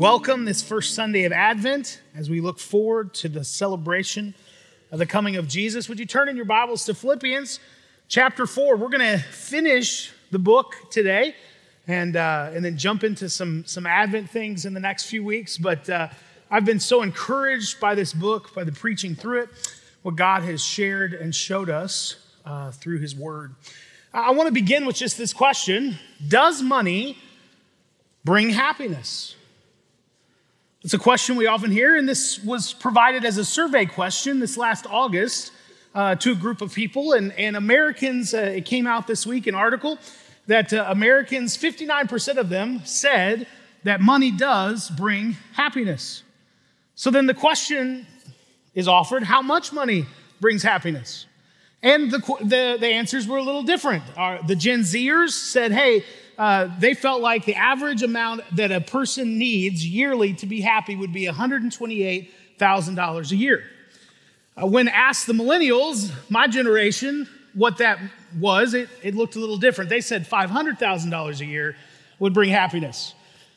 Welcome this first Sunday of Advent as we look forward to the celebration of the coming of Jesus. Would you turn in your Bibles to Philippians chapter 4? We're going to finish the book today and, uh, and then jump into some, some Advent things in the next few weeks. But uh, I've been so encouraged by this book, by the preaching through it, what God has shared and showed us uh, through His Word. I want to begin with just this question Does money bring happiness? It's a question we often hear, and this was provided as a survey question this last August uh, to a group of people. And, and Americans, uh, it came out this week, an article that uh, Americans, 59% of them said that money does bring happiness. So then the question is offered how much money brings happiness? And the, the, the answers were a little different. Our, the Gen Zers said, hey, uh, they felt like the average amount that a person needs yearly to be happy would be $128,000 a year. Uh, when asked the millennials, my generation, what that was, it, it looked a little different. They said $500,000 a year would bring happiness.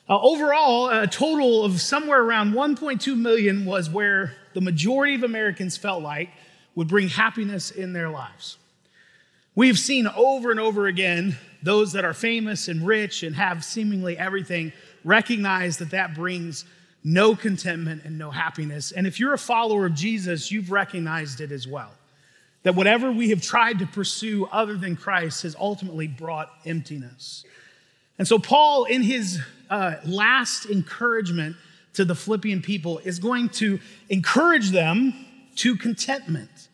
Uh, overall, a total of somewhere around 1.2 million was where the majority of Americans felt like would bring happiness in their lives. We've seen over and over again those that are famous and rich and have seemingly everything recognize that that brings no contentment and no happiness. And if you're a follower of Jesus, you've recognized it as well. That whatever we have tried to pursue other than Christ has ultimately brought emptiness. And so, Paul, in his uh, last encouragement to the Philippian people, is going to encourage them to contentment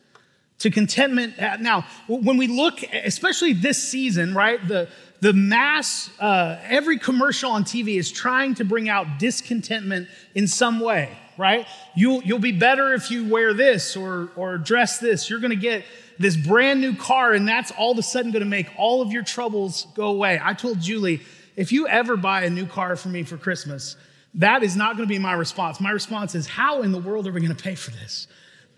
to contentment. Now, when we look, especially this season, right, the, the mass, uh, every commercial on TV is trying to bring out discontentment in some way, right? You'll, you'll be better if you wear this or, or dress this. You're going to get this brand new car, and that's all of a sudden going to make all of your troubles go away. I told Julie, if you ever buy a new car for me for Christmas, that is not going to be my response. My response is, how in the world are we going to pay for this?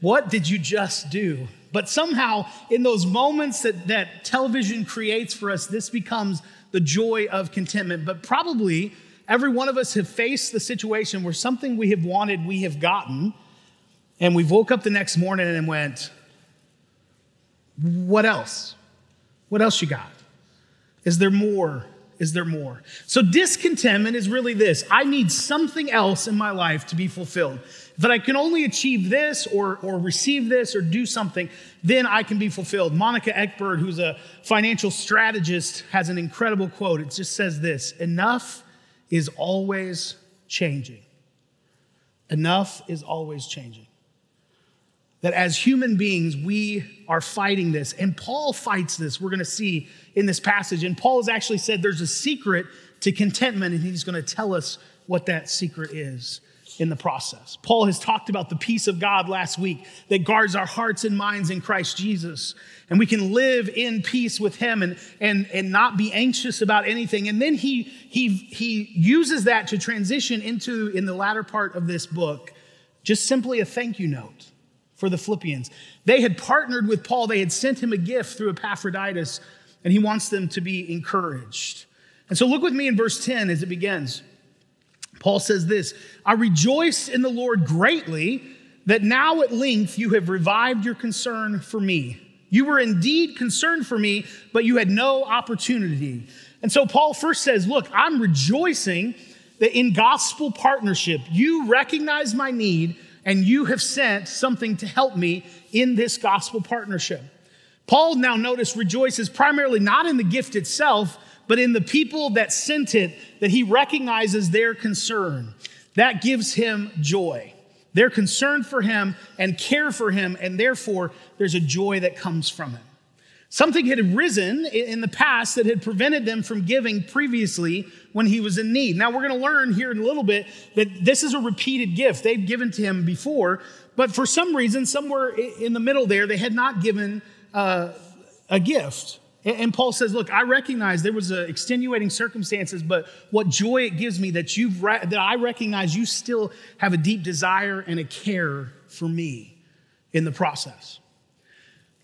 What did you just do? But somehow, in those moments that, that television creates for us, this becomes the joy of contentment. But probably every one of us have faced the situation where something we have wanted, we have gotten, and we woke up the next morning and went, What else? What else you got? Is there more? Is there more? So, discontentment is really this I need something else in my life to be fulfilled. If I can only achieve this or, or receive this or do something, then I can be fulfilled. Monica Eckberg, who's a financial strategist, has an incredible quote. It just says this Enough is always changing. Enough is always changing. That as human beings, we are fighting this. And Paul fights this, we're to see in this passage. And Paul has actually said there's a secret to contentment, and he's to tell us what that secret is in the process. Paul has talked about the peace of God last week that guards our hearts and minds in Christ Jesus. And we can live in peace with him and, and, and not be anxious about anything. And then he, he, he uses that to transition into, in the latter part of this book, just simply a thank you note for the Philippians. They had partnered with Paul, they had sent him a gift through Epaphroditus, and he wants them to be encouraged. And so look with me in verse 10 as it begins. Paul says this I rejoice in the Lord greatly that now at length you have revived your concern for me. You were indeed concerned for me, but you had no opportunity. And so Paul first says, Look, I'm rejoicing that in gospel partnership, you recognize my need and you have sent something to help me in this gospel partnership. Paul now notice rejoices primarily not in the gift itself, but in the people that sent it, that he recognizes their concern. That gives him joy. They're concerned for him and care for him, and therefore there's a joy that comes from it. Something had arisen in the past that had prevented them from giving previously when he was in need. Now, we're going to learn here in a little bit that this is a repeated gift. They've given to him before, but for some reason, somewhere in the middle there, they had not given uh, a gift. And Paul says, Look, I recognize there was extenuating circumstances, but what joy it gives me that, you've re- that I recognize you still have a deep desire and a care for me in the process.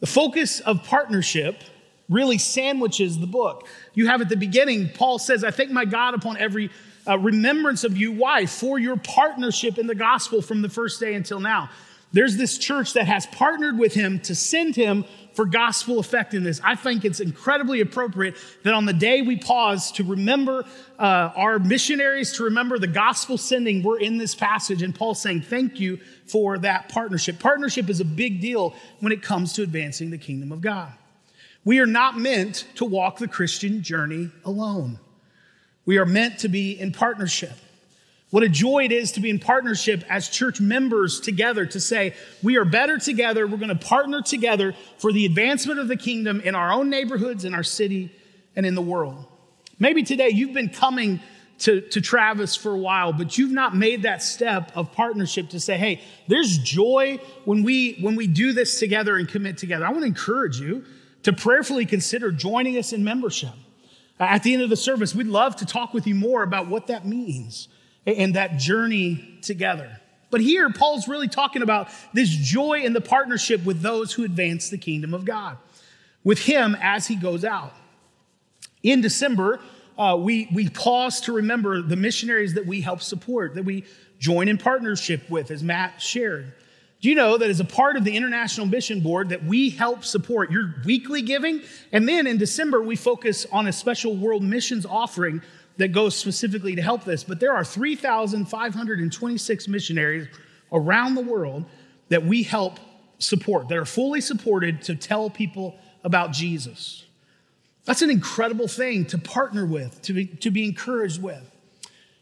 The focus of partnership really sandwiches the book. You have at the beginning, Paul says, I thank my God upon every uh, remembrance of you. Why? For your partnership in the gospel from the first day until now. There's this church that has partnered with him to send him for gospel effectiveness. I think it's incredibly appropriate that on the day we pause to remember uh, our missionaries, to remember the gospel sending, we're in this passage, and Paul's saying, Thank you for that partnership. Partnership is a big deal when it comes to advancing the kingdom of God. We are not meant to walk the Christian journey alone. We are meant to be in partnership. What a joy it is to be in partnership as church members together to say, we are better together. We're going to partner together for the advancement of the kingdom in our own neighborhoods, in our city, and in the world. Maybe today you've been coming to, to Travis for a while, but you've not made that step of partnership to say, hey, there's joy when we when we do this together and commit together. I want to encourage you to prayerfully consider joining us in membership. At the end of the service, we'd love to talk with you more about what that means and that journey together. But here, Paul's really talking about this joy in the partnership with those who advance the kingdom of God, with him as he goes out. In December, uh, we, we pause to remember the missionaries that we help support, that we join in partnership with, as Matt shared. Do you know that as a part of the International Mission Board that we help support your weekly giving? And then in December, we focus on a special world missions offering that goes specifically to help this, but there are 3,526 missionaries around the world that we help support, that are fully supported to tell people about Jesus. That's an incredible thing to partner with, to be, to be encouraged with.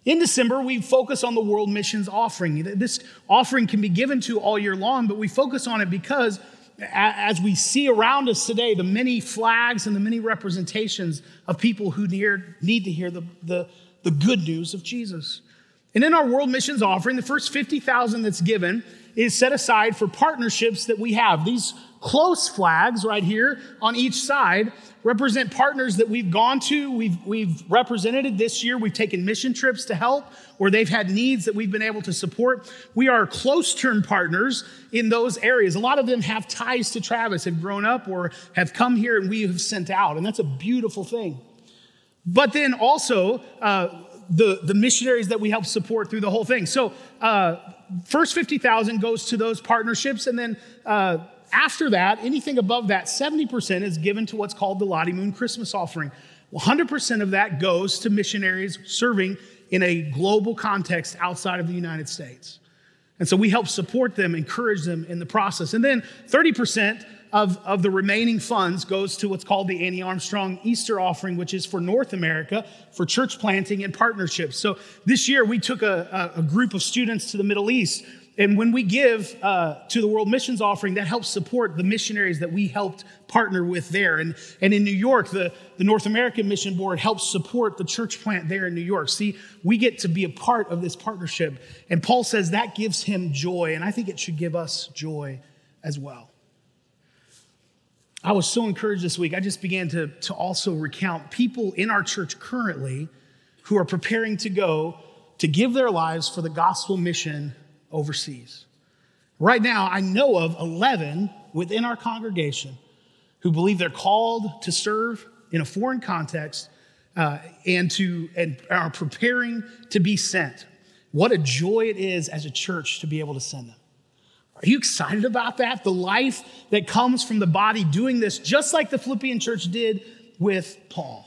In December, we focus on the World Missions Offering. This offering can be given to all year long, but we focus on it because as we see around us today, the many flags and the many representations of people who need to hear the, the, the good news of Jesus. And in our world missions offering, the first 50,000 that's given is set aside for partnerships that we have. These close flags right here on each side represent partners that we've gone to, we've, we've represented this year. We've taken mission trips to help or they've had needs that we've been able to support. We are close term partners in those areas. A lot of them have ties to Travis, have grown up or have come here and we have sent out. And that's a beautiful thing. But then also, uh, the, the missionaries that we help support through the whole thing. So, uh, first 50,000 goes to those partnerships, and then uh, after that, anything above that, 70% is given to what's called the Lottie Moon Christmas offering. 100% of that goes to missionaries serving in a global context outside of the United States. And so we help support them, encourage them in the process. And then 30% of, of the remaining funds goes to what's called the Annie Armstrong Easter offering, which is for North America for church planting and partnerships. So this year we took a, a, a group of students to the Middle East and when we give uh, to the World Missions Offering, that helps support the missionaries that we helped partner with there. And, and in New York, the, the North American Mission Board helps support the church plant there in New York. See, we get to be a part of this partnership. And Paul says that gives him joy, and I think it should give us joy as well. I was so encouraged this week. I just began to, to also recount people in our church currently who are preparing to go to give their lives for the gospel mission overseas. Right now, I know of 11 within our congregation who believe they're called to serve in a foreign context uh, and to and are preparing to be sent. What a joy it is as a church to be able to send them. Are you excited about that? The life that comes from the body doing this, just like the Philippian church did with Paul.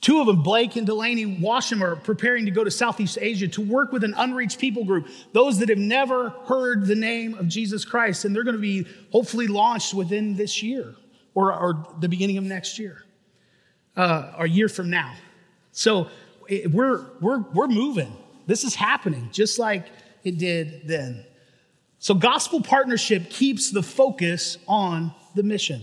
Two of them, Blake and Delaney Washam, are preparing to go to Southeast Asia to work with an unreached people group, those that have never heard the name of Jesus Christ. And they're going to be hopefully launched within this year or, or the beginning of next year, uh, or a year from now. So it, we're, we're, we're moving. This is happening just like it did then. So gospel partnership keeps the focus on the mission.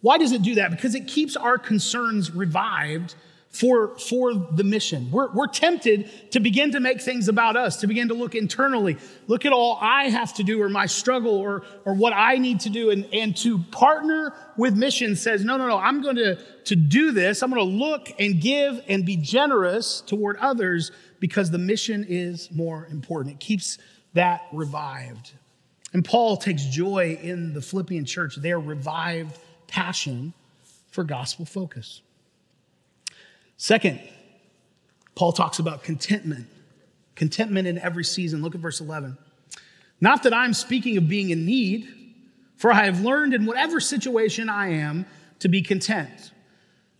Why does it do that? Because it keeps our concerns revived for, for the mission. We're, we're tempted to begin to make things about us, to begin to look internally, look at all I have to do or my struggle or, or what I need to do. And, and to partner with mission says, no, no, no, I'm going to, to do this. I'm going to look and give and be generous toward others because the mission is more important. It keeps that revived. And Paul takes joy in the Philippian church. They're revived passion for gospel focus. Second, Paul talks about contentment, contentment in every season. Look at verse 11. Not that I'm speaking of being in need, for I have learned in whatever situation I am to be content.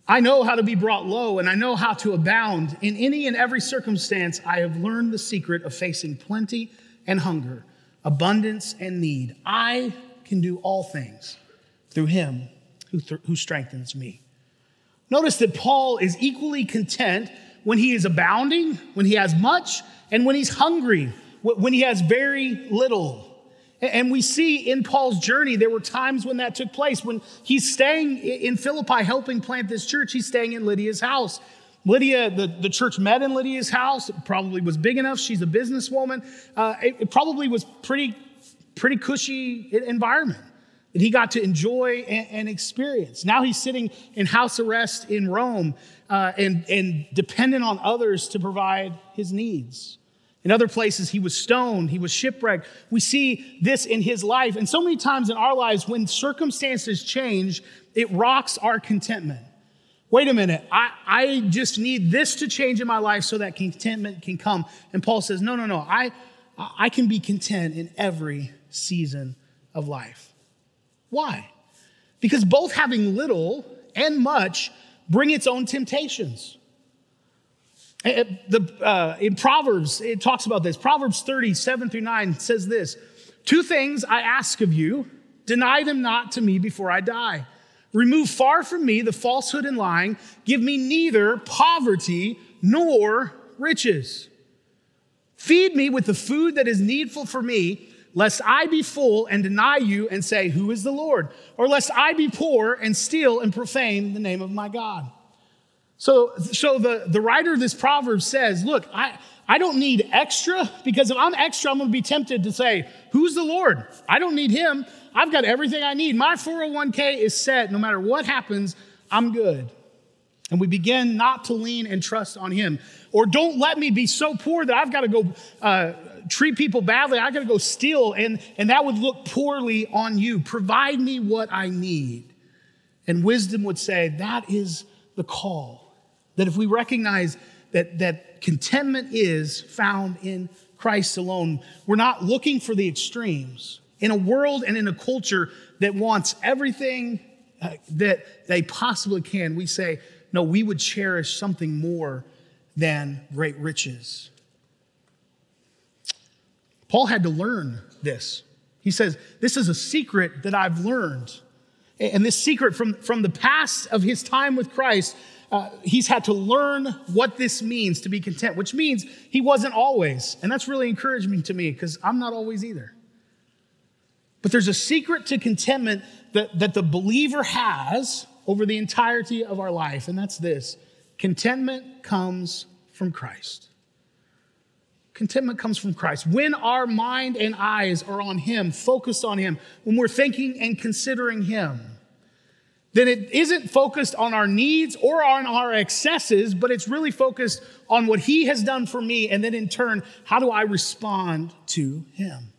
I know how to be brought low, and I know how to abound. In any and every circumstance, I have learned the secret of facing plenty and hunger, abundance and need. I can do all things through him who, th- who strengthens me. Notice that Paul is equally content when he is abounding, when he has much, and when he's hungry, when he has very little. And we see in Paul's journey, there were times when that took place. When he's staying in Philippi helping plant this church, he's staying in Lydia's house. Lydia, the, the church met in Lydia's house. It probably was big enough. She's a businesswoman. Uh, it, it probably was pretty, pretty cushy environment that he got to enjoy and, and experience. Now he's sitting in house arrest in Rome uh, and, and dependent on others to provide his needs. In other places, he was stoned, he was shipwrecked. We see this in his life. And so many times in our lives, when circumstances change, it rocks our contentment. Wait a minute, I, I just need this to change in my life so that contentment can come. And Paul says, no, no, no, I, I can be content in every season of life. Why? Because both having little and much bring its own temptations. Eh, eh, the, uh, in Proverbs, it talks about this. Proverbs 30, 7 through 9 says this Two things I ask of you, deny them not to me before I die. Remove far from me the falsehood and lying. Give me neither poverty nor riches. Feed me with the food that is needful for me lest I be full and deny you and say, Who is the Lord? Or lest I be poor and steal and profane the name of my God. So, so the, the writer of this proverb says, Look, I, I don't need extra because if I'm extra, I'm going to be tempted to say, Who's the Lord? I don't need him. I've got everything I need. My 401k is set. No matter what happens, I'm good. And we begin not to lean and trust on him. Or don't let me be so poor that I've got to go uh, treat people badly. I got to go steal, and, and that would look poorly on you. Provide me what I need. And wisdom would say that is the call. That if we recognize that, that contentment is found in Christ alone, we're not looking for the extremes. In a world and in a culture that wants everything uh, that they possibly can, we say, no, we would cherish something more than great riches. Paul had to learn this. He says, This is a secret that I've learned. And this secret from, from the past of his time with Christ, uh, he's had to learn what this means to be content, which means he wasn't always. And that's really encouraging to me because I'm not always either. But there's a secret to contentment that, that the believer has over the entirety of our life, and that's this contentment comes from Christ. Contentment comes from Christ. When our mind and eyes are on Him, focused on Him, when we're thinking and considering Him, then it isn't focused on our needs or on our excesses, but it's really focused on what He has done for me, and then in turn, how do I respond to Him?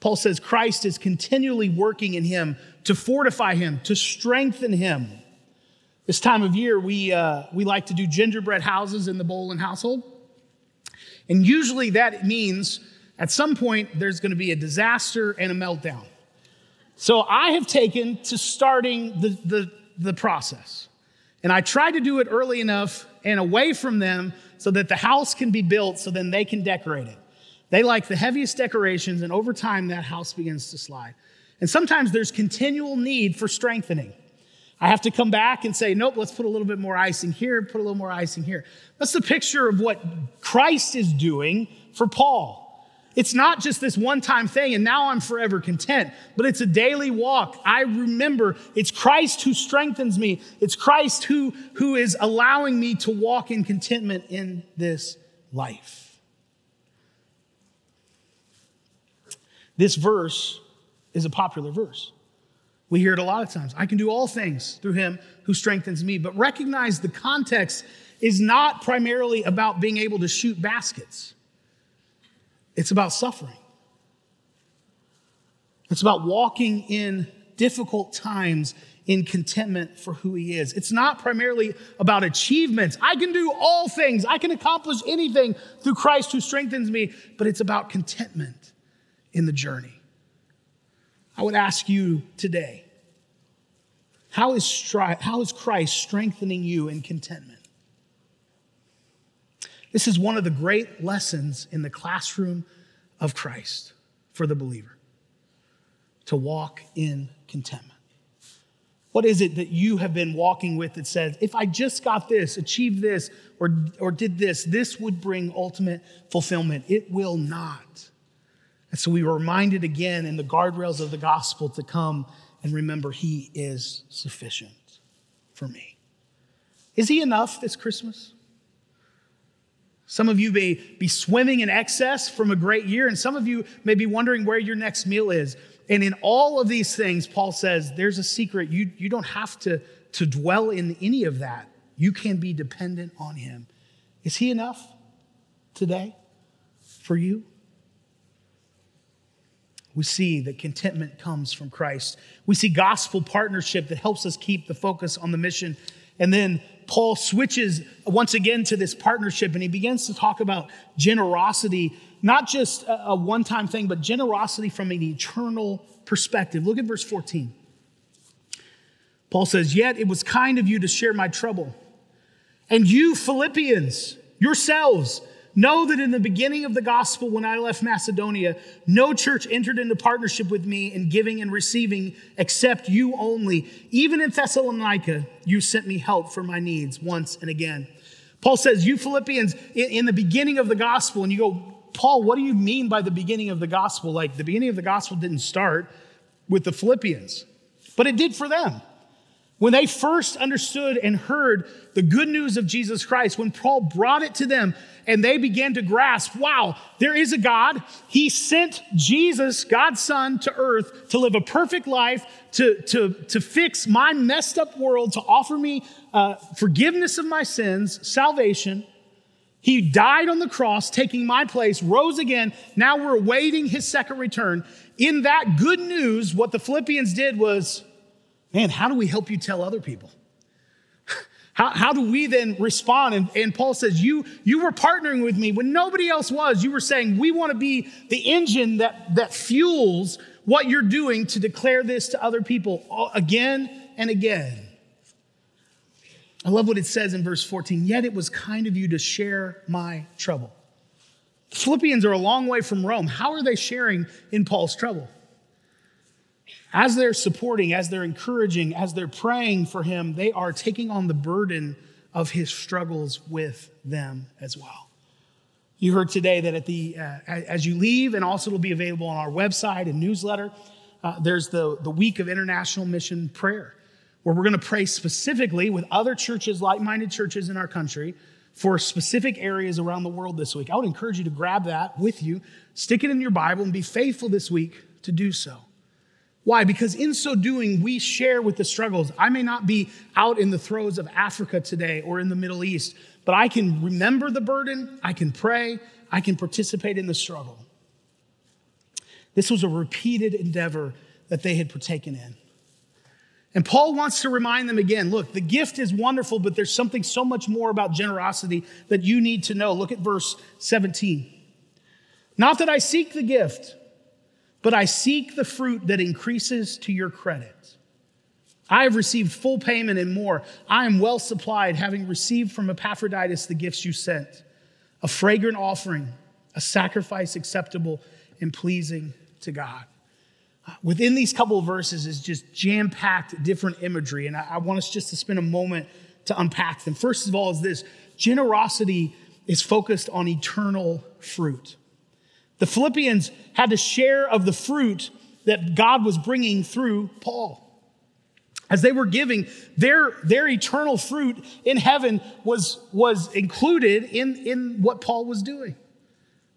Paul says Christ is continually working in Him to fortify Him, to strengthen Him. This time of year, we, uh, we like to do gingerbread houses in the Bolin household. And usually that means at some point there's going to be a disaster and a meltdown. So I have taken to starting the, the, the process. And I try to do it early enough and away from them so that the house can be built so then they can decorate it. They like the heaviest decorations, and over time that house begins to slide. And sometimes there's continual need for strengthening. I have to come back and say, nope, let's put a little bit more icing here, put a little more icing here. That's the picture of what Christ is doing for Paul. It's not just this one time thing and now I'm forever content, but it's a daily walk. I remember it's Christ who strengthens me. It's Christ who, who is allowing me to walk in contentment in this life. This verse is a popular verse. We hear it a lot of times. I can do all things through him who strengthens me. But recognize the context is not primarily about being able to shoot baskets, it's about suffering. It's about walking in difficult times in contentment for who he is. It's not primarily about achievements. I can do all things, I can accomplish anything through Christ who strengthens me, but it's about contentment in the journey. I would ask you today how is, stri- how is Christ strengthening you in contentment? This is one of the great lessons in the classroom of Christ for the believer to walk in contentment. What is it that you have been walking with that says, if I just got this, achieved this, or, or did this, this would bring ultimate fulfillment? It will not. And so we were reminded again in the guardrails of the gospel to come and remember He is sufficient for me. Is He enough this Christmas? Some of you may be swimming in excess from a great year, and some of you may be wondering where your next meal is. And in all of these things, Paul says there's a secret. You, you don't have to, to dwell in any of that. You can be dependent on him. Is he enough today for you? We see that contentment comes from Christ. We see gospel partnership that helps us keep the focus on the mission. And then Paul switches once again to this partnership and he begins to talk about generosity not just a, one time thing, but generosity from an eternal perspective. Look at verse 14. Paul says, Yet it was kind of you to share my trouble. And you, Philippians, yourselves, know that in the beginning of the gospel, when I left Macedonia, no church entered into partnership with me in giving and receiving except you only. Even in Thessalonica, you sent me help for my needs once and again. Paul says, You Philippians, in, the beginning of the gospel, and you go, Paul, what do you mean by the beginning of the gospel? Like the beginning of the gospel didn't start with the Philippians, but it did for them. When they first understood and heard the good news of Jesus Christ, when Paul brought it to them and they began to grasp, wow, there is a God. He sent Jesus, God's Son, to earth to live a perfect life, to, to, to fix my messed up world, to offer me uh, forgiveness of my sins, salvation. He died on the cross, taking my place, rose again. Now we're awaiting his second return. In that good news, what the Philippians did was, man, how do we help you tell other people? How, how do we then respond? And, and Paul says, you, you were partnering with me when nobody else was. You were saying, we want to be the engine that, that fuels what you're doing to declare this to other people again and again. I love what it says in verse 14. Yet it was kind of you to share my trouble. Philippians are a long way from Rome. How are they sharing in Paul's trouble? As they're supporting, as they're encouraging, as they're praying for him, they are taking on the burden of his struggles with them as well. You heard today that at the uh, as you leave, and also it'll be available on our website and newsletter. Uh, there's the, the week of international mission prayer where we're going to pray specifically with other churches, like minded churches in our country, for specific areas around the world this week. I would encourage you to grab that with you, stick it in your Bible, and be faithful this week to do so. Why? Because in so doing, we share with the struggles. I may not be out in the throes of Africa today or in the Middle East, but I can remember the burden, I can pray, I can participate in the struggle. This was a repeated endeavor that they had partaken in. And Paul wants to remind them again look, the gift is wonderful, but there's something so much more about generosity that you need to know. Look at verse 17. Not that I seek the gift, but I seek the fruit that increases to your credit. I have received full payment and more. I am well supplied, having received from Epaphroditus the gifts you sent a fragrant offering, a sacrifice acceptable and pleasing to God uh, within these couple of verses is just jam packed different imagery. And I, I, want us just to spend a moment to unpack them. First of all, is this generosity is focused on eternal fruit. The Philippians had to share of the fruit that God was bringing through Paul. As they were giving, their, their eternal fruit in heaven was, was included in, in what Paul was doing.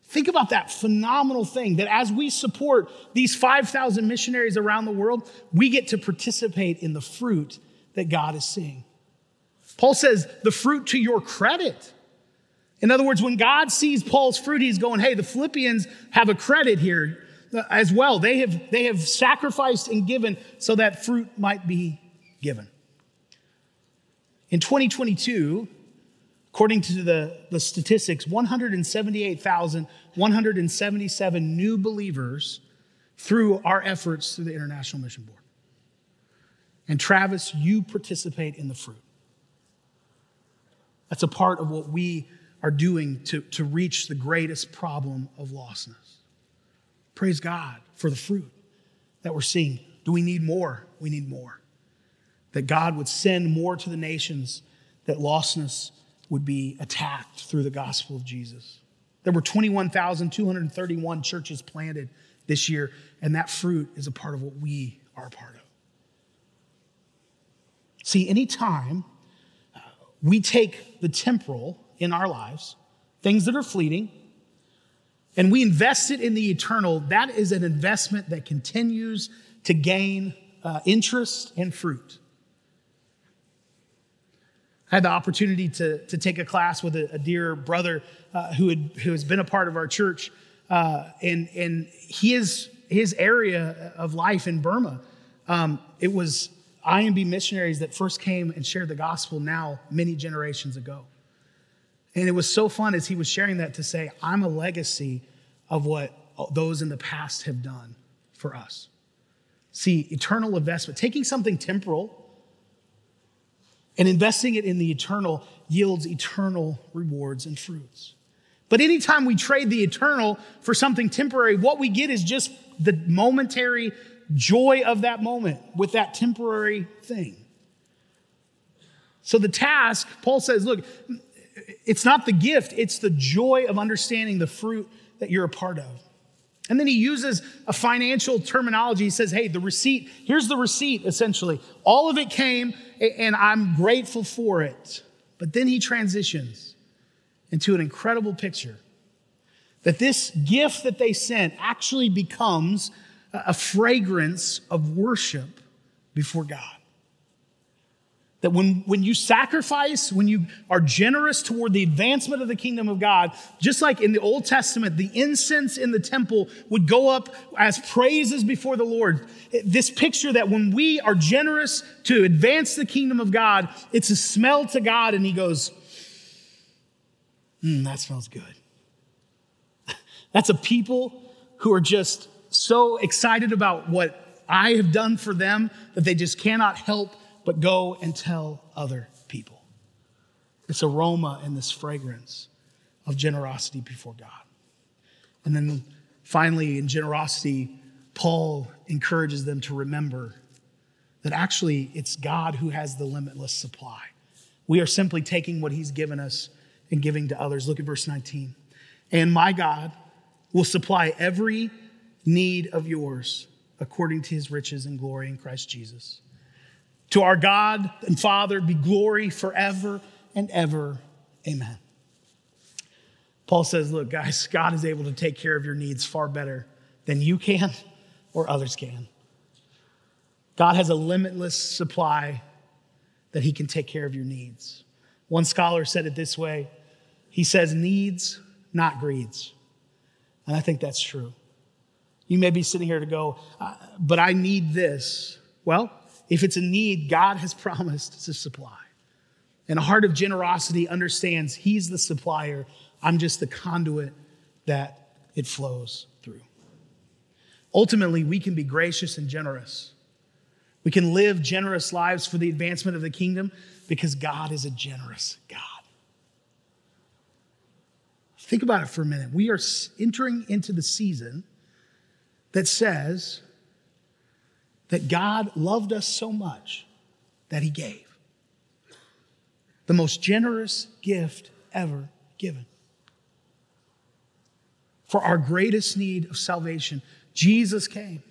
Think about that phenomenal thing that as we support these 5,000 missionaries around the world, we get to participate in the fruit that God is seeing. Paul says, the fruit to your credit. In other words, when God sees Paul's fruit, he's going, hey, the Philippians have a credit here as well. They have, they have sacrificed and given so that fruit might be given. In 2022, according to the, the statistics, 178,177 new believers through our efforts through the International Mission Board. And Travis, you participate in the fruit. That's a part of what we are doing to, to reach the greatest problem of lostness. Praise God for the fruit that we're seeing. Do we need more? We need more. That God would send more to the nations, that lostness would be attacked through the gospel of Jesus. There were 21,231 churches planted this year, and that fruit is a part of what we are a part of. See, anytime uh, we take the temporal in our lives, things that are fleeting, and we invest it in the eternal, that is an investment that continues to gain uh, interest and fruit. I had the opportunity to, to take a class with a, a dear brother uh, who, had, who has been a part of our church, uh, and, and his, his area of life in Burma, um, it was IMB missionaries that first came and shared the gospel now many generations ago. And it was so fun as he was sharing that to say, I'm a legacy of what those in the past have done for us. See, eternal investment, taking something temporal and investing it in the eternal yields eternal rewards and fruits. But anytime we trade the eternal for something temporary, what we get is just the momentary joy of that moment with that temporary thing. So the task, Paul says, look, it's not the gift, it's the joy of understanding the fruit that you're a part of. And then he uses a financial terminology. He says, hey, the receipt, here's the receipt essentially. All of it came, and I'm grateful for it. But then he transitions into an incredible picture that this gift that they sent actually becomes a fragrance of worship before God. That when, when you sacrifice, when you are generous toward the advancement of the kingdom of God, just like in the Old Testament, the incense in the temple would go up as praises before the Lord. This picture that when we are generous to advance the kingdom of God, it's a smell to God, and He goes, mm, That smells good. That's a people who are just so excited about what I have done for them that they just cannot help but go and tell other people. This aroma and this fragrance of generosity before God. And then finally, in generosity, Paul encourages them to remember that actually it's God who has the limitless supply. We are simply taking what he's given us and giving to others. Look at verse 19. And my God will supply every need of yours according to his riches and glory in Christ Jesus. To our God and Father be glory forever and ever. Amen. Paul says, Look, guys, God is able to take care of your needs far better than you can or others can. God has a limitless supply that He can take care of your needs. One scholar said it this way He says, Needs, not greeds. And I think that's true. You may be sitting here to go, uh, But I need this. Well, if it's a need, God has promised to supply. And a heart of generosity understands He's the supplier. I'm just the conduit that it flows through. Ultimately, we can be gracious and generous. We can live generous lives for the advancement of the kingdom because God is a generous God. Think about it for a minute. We are entering into the season that says, that God loved us so much that he gave. The most generous gift ever given. For our greatest need of salvation, Jesus came,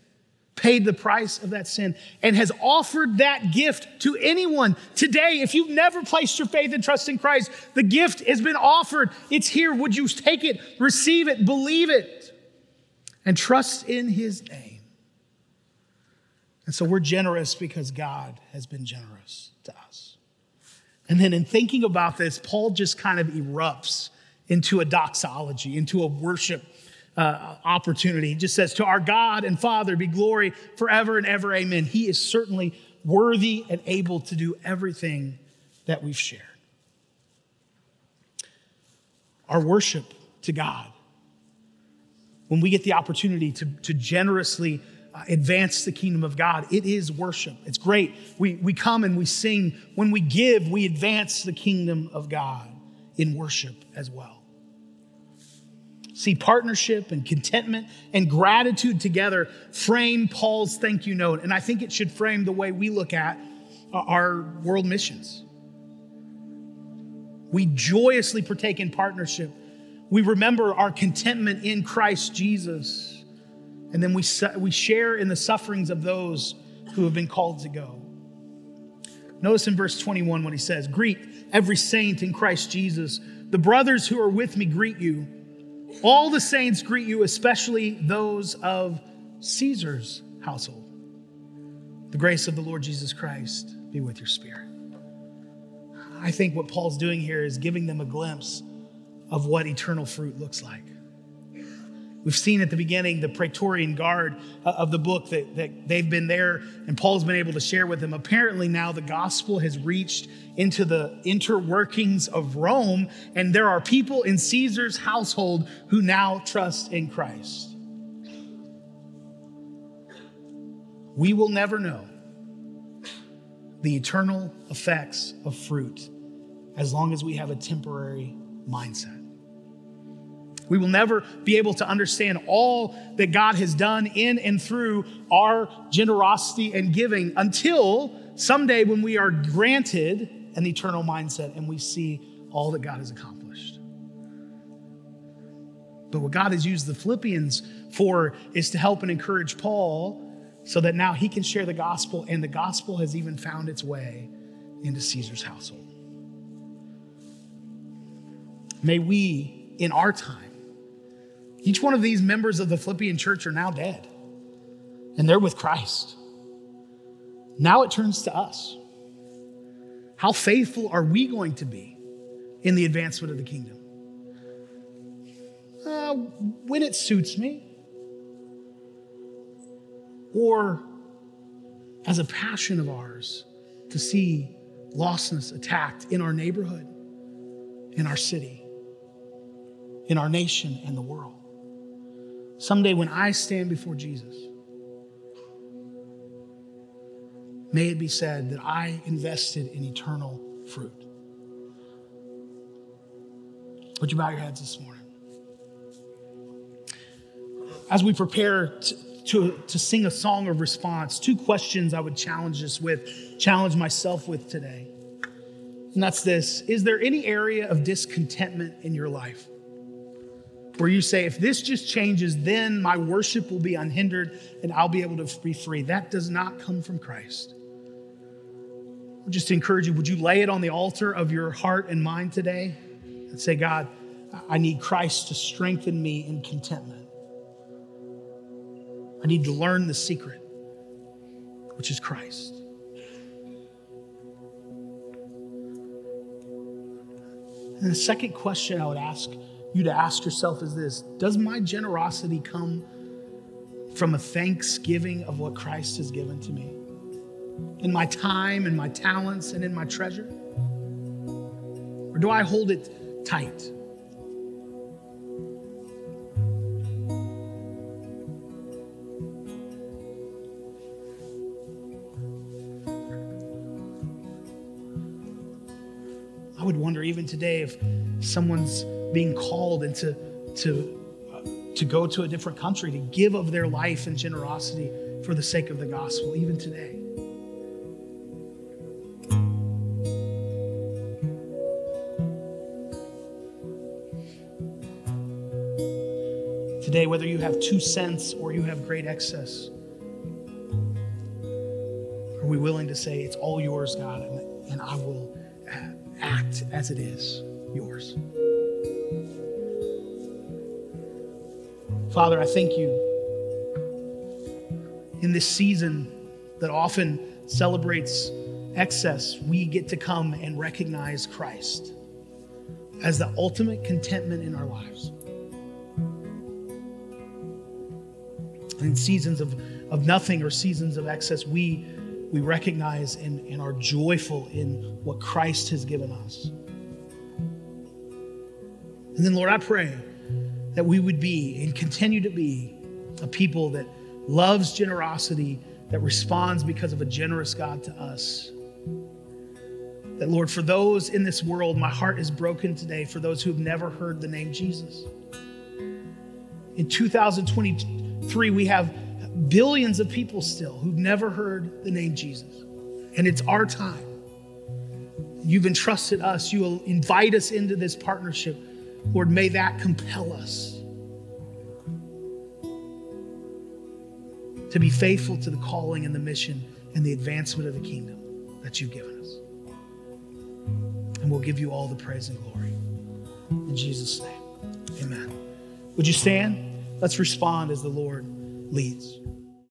paid the price of that sin, and has offered that gift to anyone. Today, if you've never placed your faith and trust in Christ, the gift has been offered. It's here. Would you take it, receive it, believe it, and trust in his name? And so we're generous because God has been generous to us. And then in thinking about this, Paul just kind of erupts into a doxology, into a worship uh, opportunity. He just says, To our God and Father be glory forever and ever. Amen. He is certainly worthy and able to do everything that we've shared. Our worship to God, when we get the opportunity to, to generously Uh, advance the kingdom of God, it is worship. It's great. We, we come and we sing. When we give, we advance the kingdom of God in worship as well see partnership and contentment and gratitude together frame Paul's thank you note. And I think it should frame the way we look at uh, our world missions. We joyously partake in partnership. We remember our contentment in Christ Jesus. And then we, we share in the sufferings of those who have been called to go. Notice in verse 21 what he says Greet every saint in Christ Jesus. The brothers who are with me greet you. All the saints greet you, especially those of Caesar's household. The grace of the Lord Jesus Christ be with your spirit. I think what Paul's doing here is giving them a glimpse of what eternal fruit looks like. We've seen at the beginning the Praetorian Guard uh, of the book that, that they've been there and Paul's been able to share with them. Apparently, now the gospel has reached into the interworkings of Rome, and there are people in Caesar's household who now trust in Christ. We will never know the eternal effects of fruit as long as we have a temporary mindset. We will never be able to understand all that God has done in and through our generosity and giving until someday when we are granted an eternal mindset and we see all that God has accomplished. But what God has used the Philippians for is to help and encourage Paul so that now he can share the gospel, and the gospel has even found its way into Caesar's household. May we, in our time, each one of these members of the Philippian church are now dead, and they're with Christ. Now it turns to us. How faithful are we going to be in the advancement of the kingdom? Uh, when it suits me, or as a passion of ours to see lostness attacked in our neighborhood, in our city, in our nation, and the world. Someday when I stand before Jesus, may it be said that I invested in eternal fruit. Would you bow your heads this morning? As we prepare to, to, to sing a song of response, two questions I would challenge us with, challenge myself with today. And that's this Is there any area of discontentment in your life? Where you say, if this just changes, then my worship will be unhindered and I'll be able to be free. That does not come from Christ. Just to encourage you, would you lay it on the altar of your heart and mind today and say, God, I need Christ to strengthen me in contentment. I need to learn the secret, which is Christ. And the second question I would ask you to ask yourself is this Does my generosity come from a thanksgiving of what Christ has given to me? In my time, in my talents, and in my treasure? Or do I hold it tight? I would wonder even today if someone's being called and to, to, uh, to go to a different country, to give of their life and generosity for the sake of the gospel, even today. Today, whether you have two cents or you have great excess, are we willing to say, It's all yours, God, and, and I will act as it is yours? Father, I thank you in this season that often celebrates excess, we get to come and recognize Christ as the ultimate contentment in our lives. in seasons of, of nothing or seasons of excess, we we recognize and, and are joyful in what Christ has given us. And then, Lord, I pray that we would be and continue to be a people that loves generosity, that responds because of a generous God to us. That, Lord, for those in this world, my heart is broken today for those who have never heard the name Jesus. In 2023, we have billions of people still who've never heard the name Jesus. And it's our time. You've entrusted us, you will invite us into this partnership. Lord, may that compel us to be faithful to the calling and the mission and the advancement of the kingdom that you've given us. And we'll give you all the praise and glory. In Jesus' name, amen. Would you stand? Let's respond as the Lord leads.